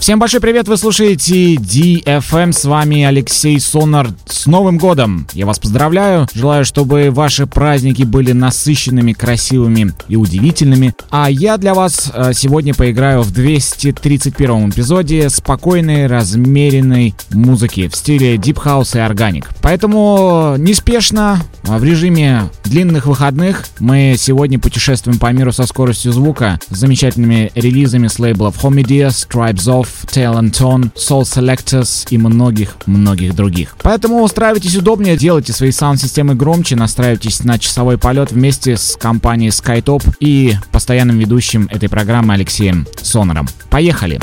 Всем большой привет, вы слушаете DFM, с вами Алексей Сонар. С Новым годом! Я вас поздравляю, желаю, чтобы ваши праздники были насыщенными, красивыми и удивительными. А я для вас э, сегодня поиграю в 231 эпизоде спокойной, размеренной музыки в стиле Deep House и Organic. Поэтому неспешно, а в режиме длинных выходных, мы сегодня путешествуем по миру со скоростью звука с замечательными релизами с лейблов Homidias, Tribes of, Talent Tone, Soul Selectors и многих-многих других. Поэтому устраивайтесь удобнее, делайте свои саунд-системы громче, настраивайтесь на часовой полет вместе с компанией SkyTop и постоянным ведущим этой программы Алексеем Сонором. Поехали!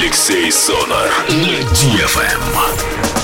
Алексей Сонар на DFM.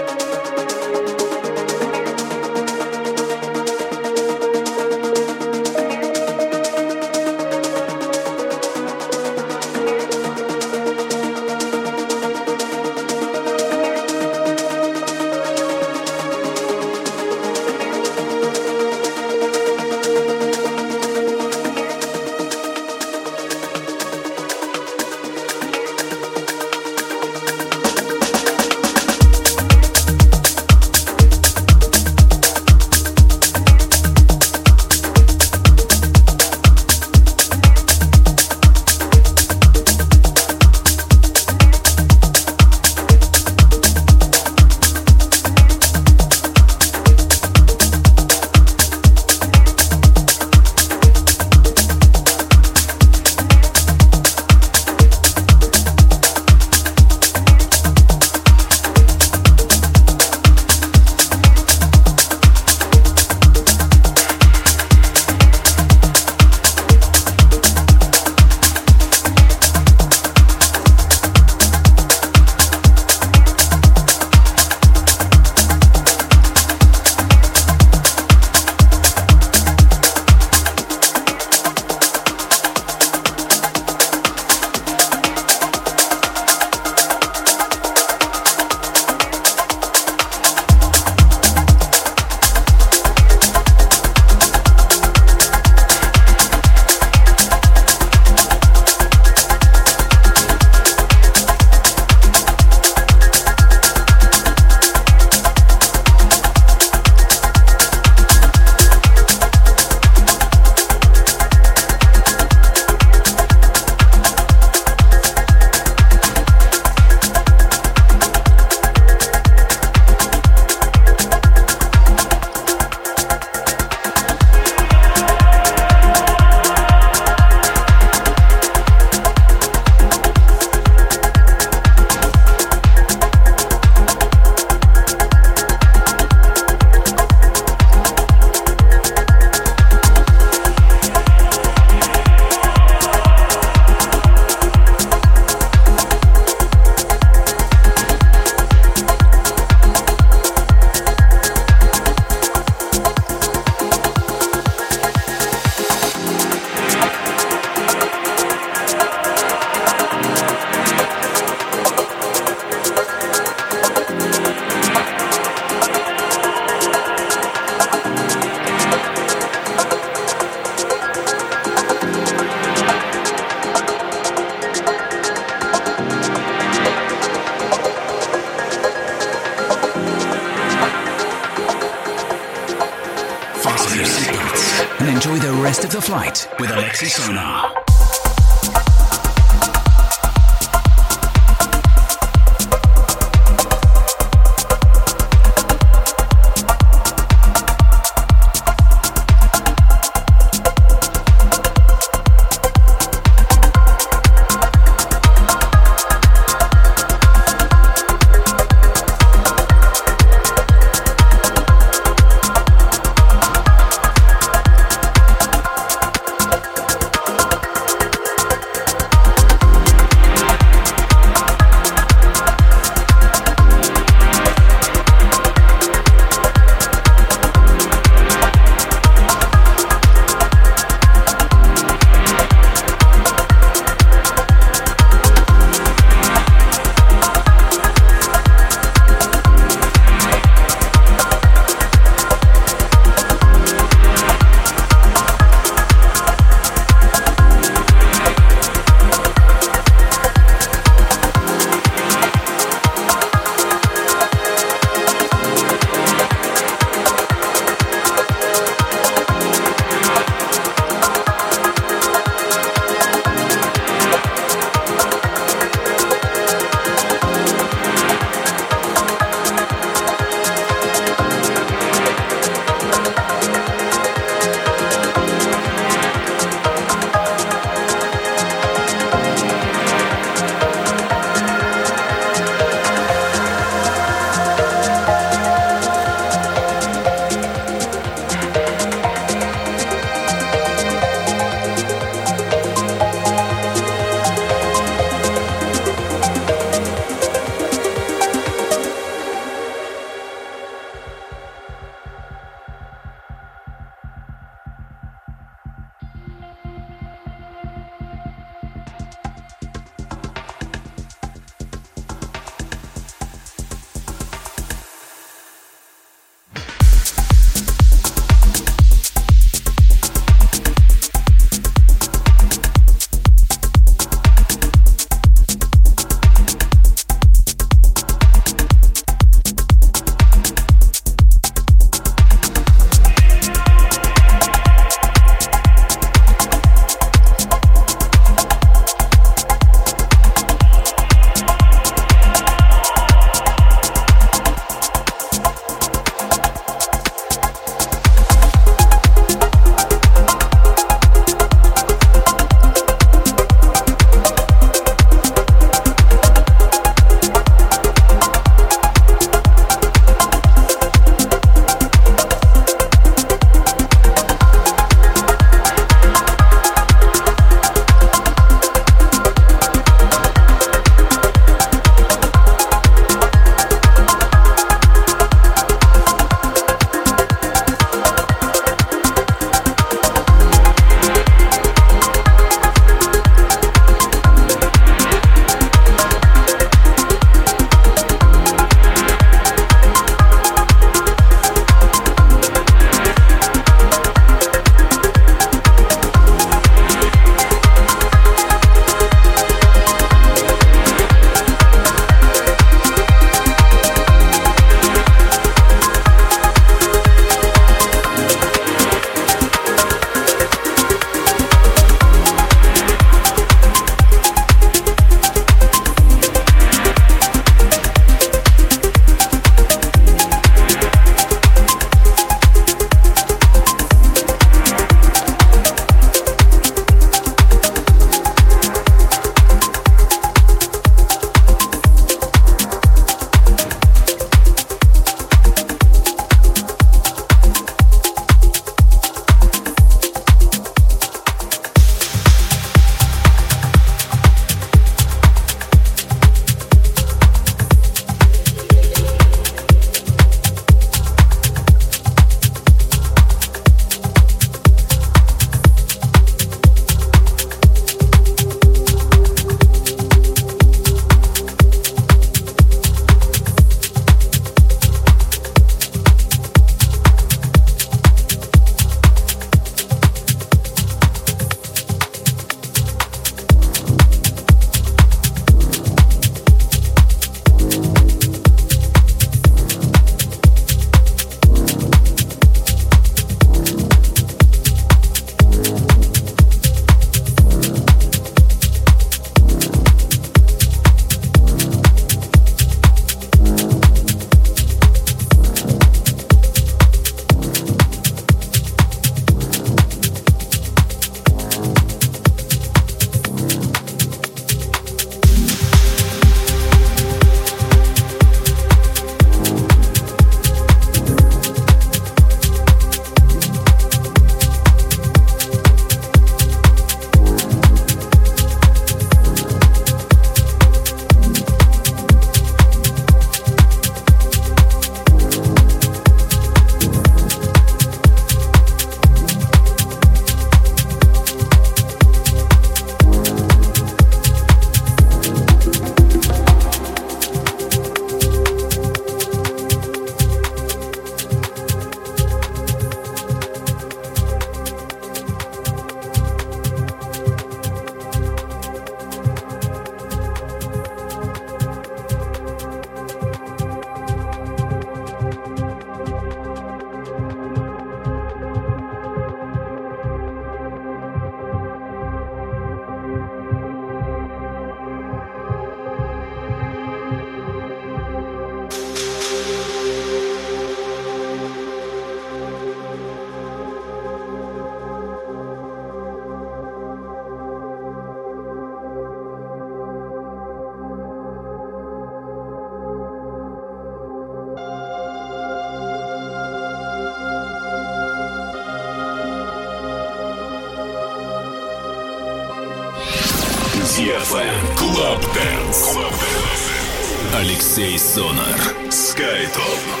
Алексей Сонар. Скайтоп.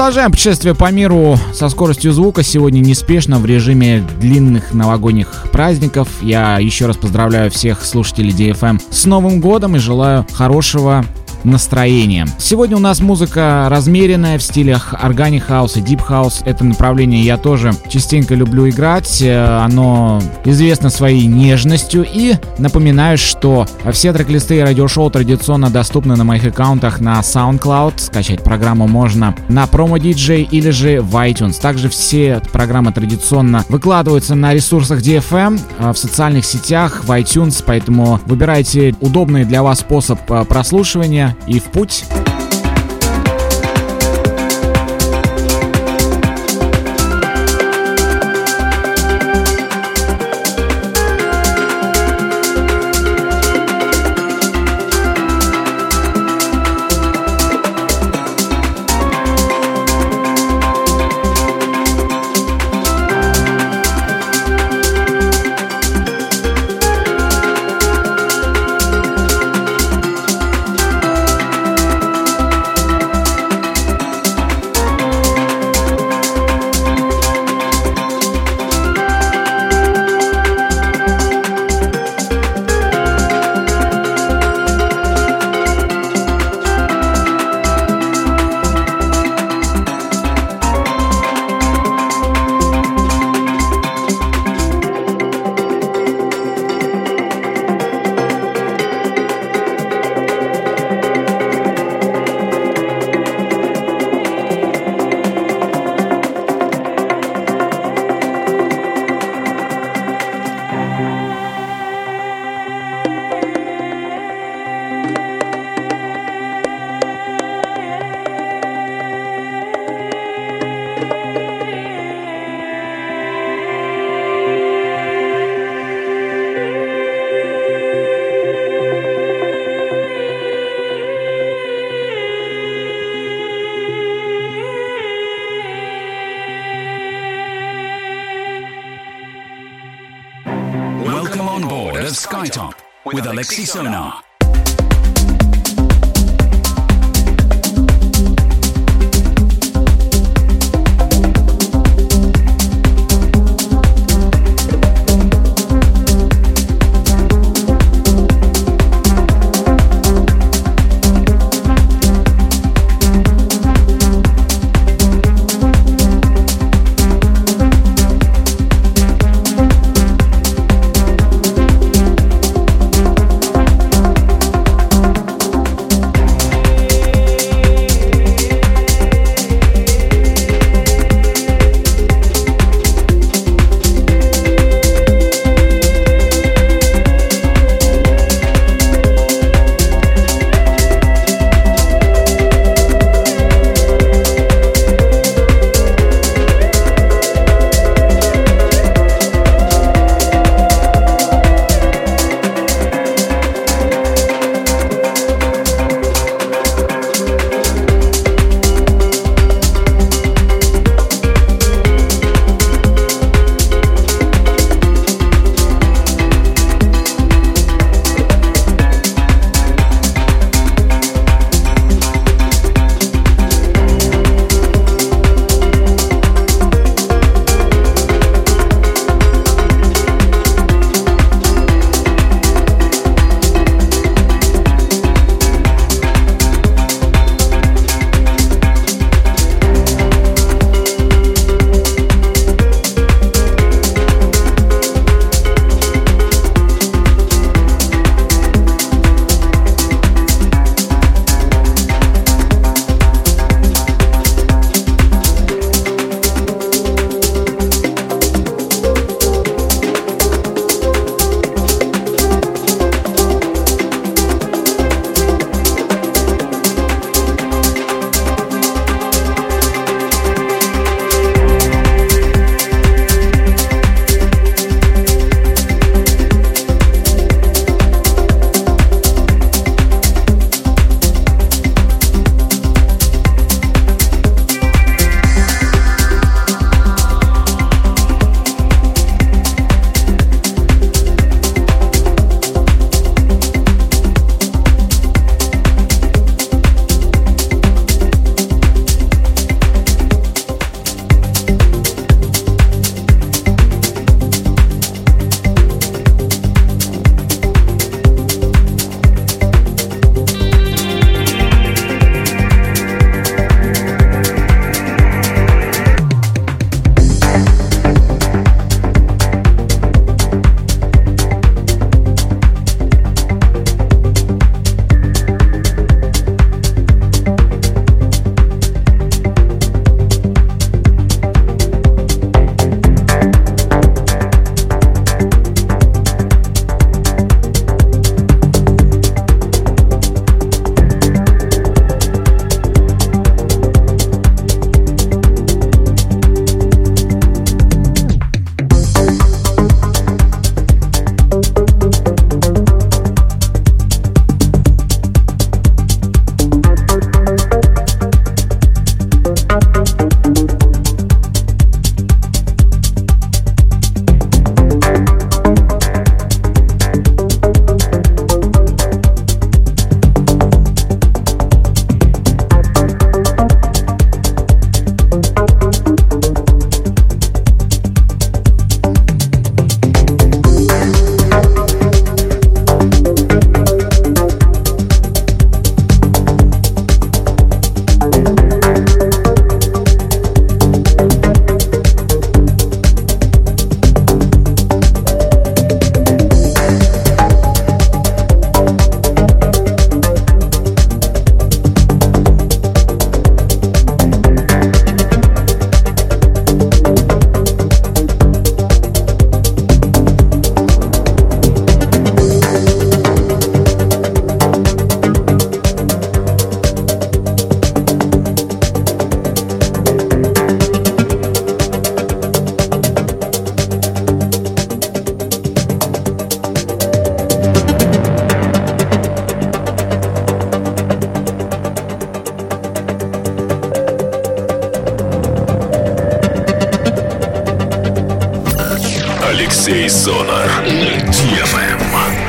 Продолжаем путешествие по миру со скоростью звука. Сегодня неспешно в режиме длинных новогодних праздников. Я еще раз поздравляю всех слушателей DFM с Новым годом и желаю хорошего настроением. Сегодня у нас музыка размеренная в стилях organic house и deep house. Это направление я тоже частенько люблю играть. Э, оно известно своей нежностью. И напоминаю, что все трек-листы и радиошоу традиционно доступны на моих аккаунтах на SoundCloud. Скачать программу можно на PromoDJ или же в iTunes. Также все программы традиционно выкладываются на ресурсах DFM, э, в социальных сетях, в iTunes, поэтому выбирайте удобный для вас способ э, прослушивания и в путь. Alexis Sonan. DFM.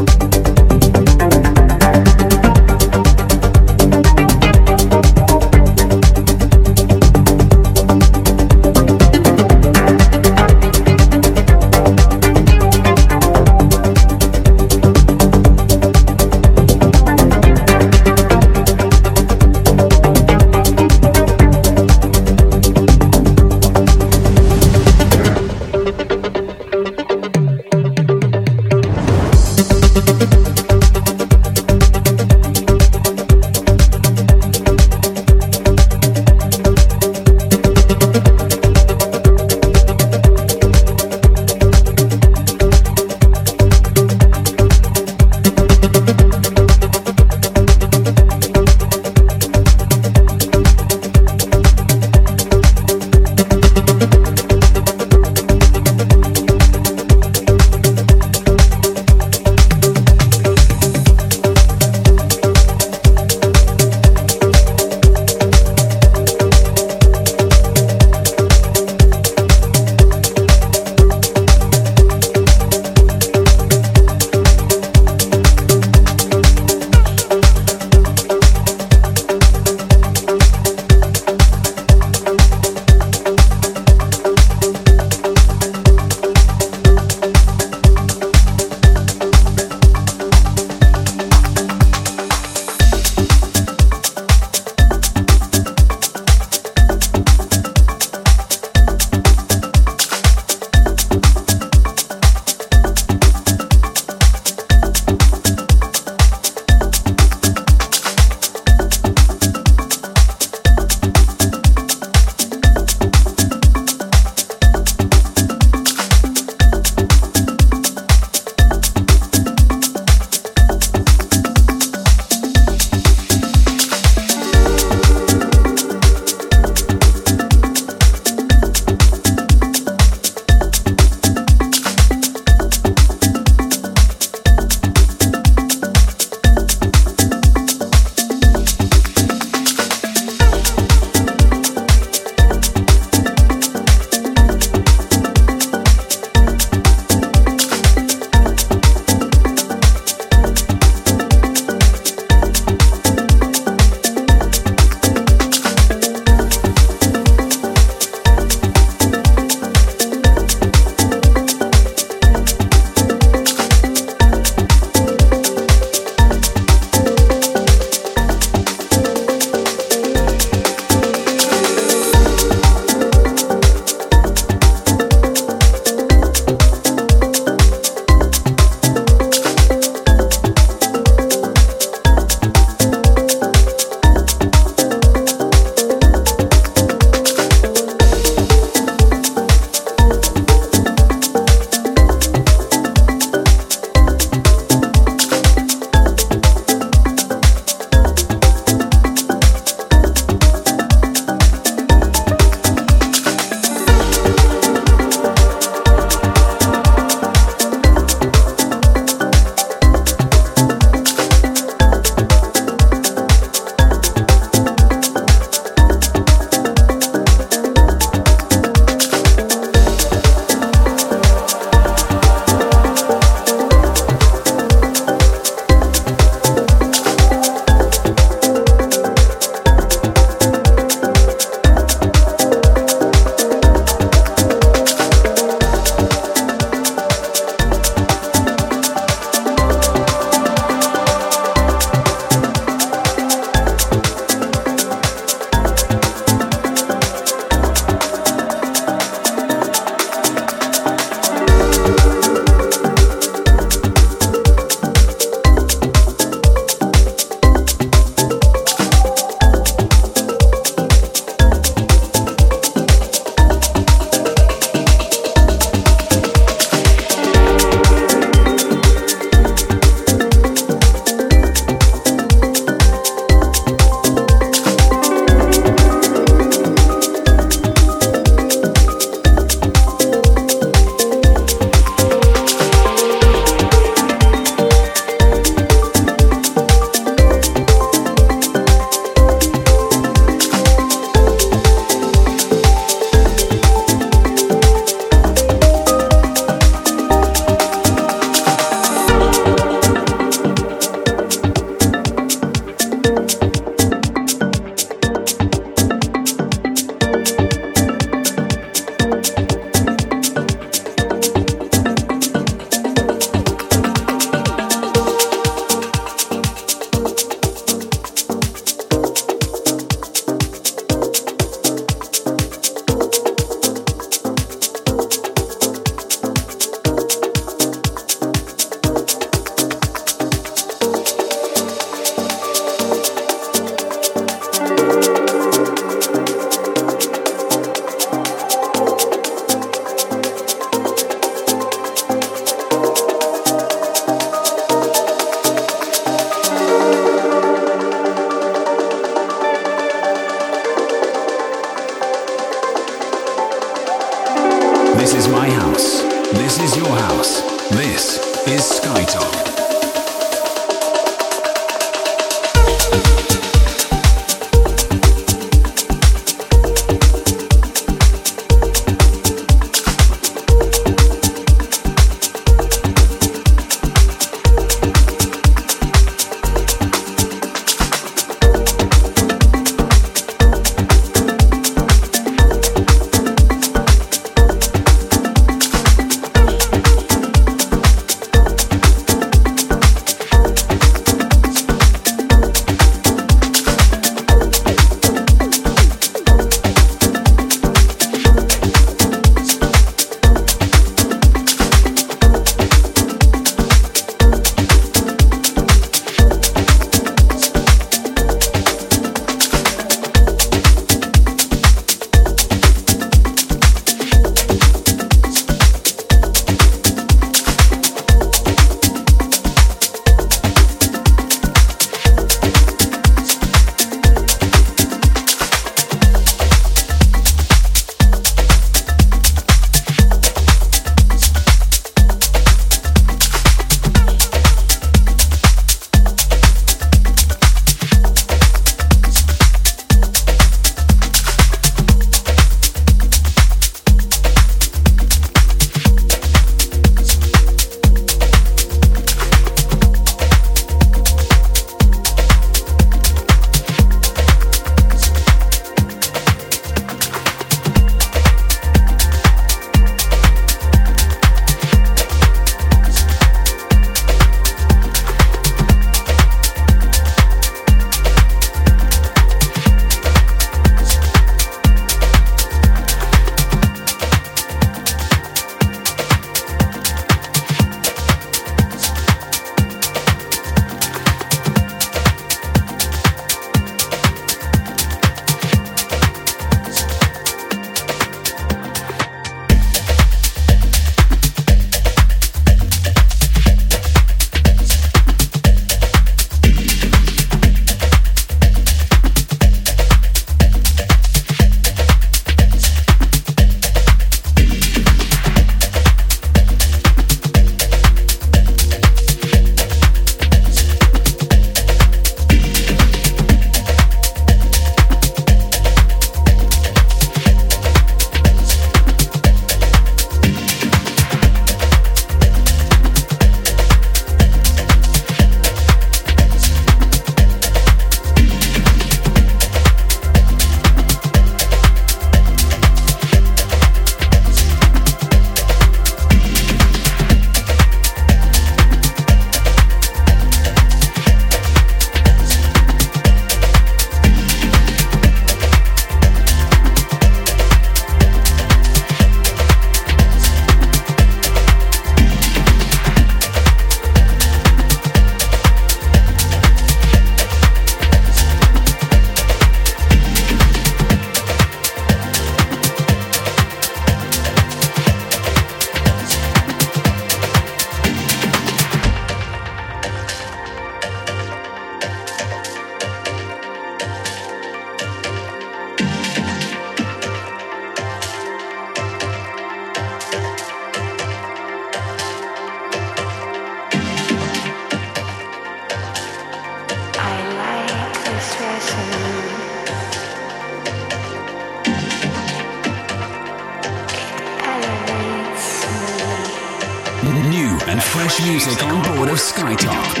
music on board of Skytop.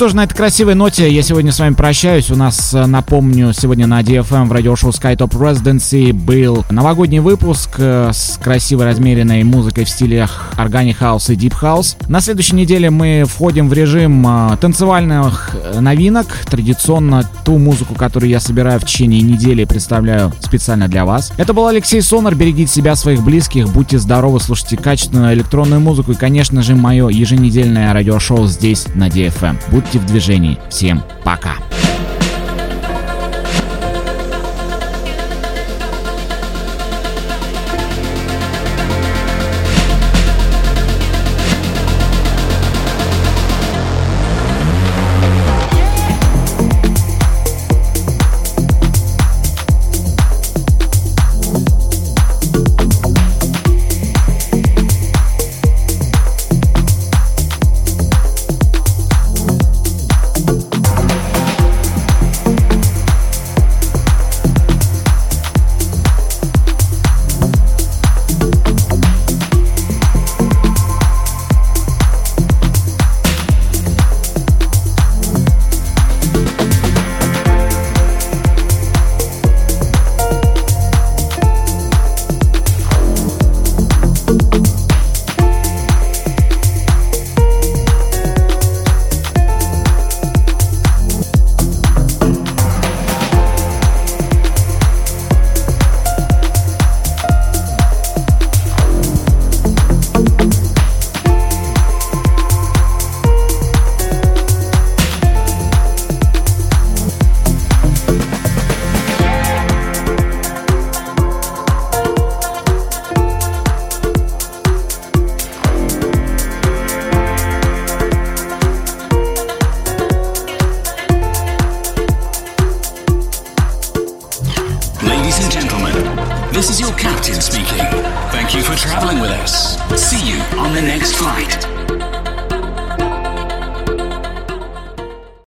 Что ж, на этой красивой ноте я сегодня с вами прощаюсь. У нас, э, напомню, сегодня на DFM в радиошоу SkyTop Residency был новогодний выпуск э, с красивой размеренной музыкой в стилях Organic House и Deep House. На следующей неделе мы входим в режим э, танцевальных новинок. Традиционно ту музыку, которую я собираю в течение недели, представляю специально для вас. Это был Алексей Сонар. Берегите себя, своих близких, будьте здоровы, слушайте качественную электронную музыку и, конечно же, мое еженедельное радиошоу здесь на DFM. Будьте в движении. Всем пока.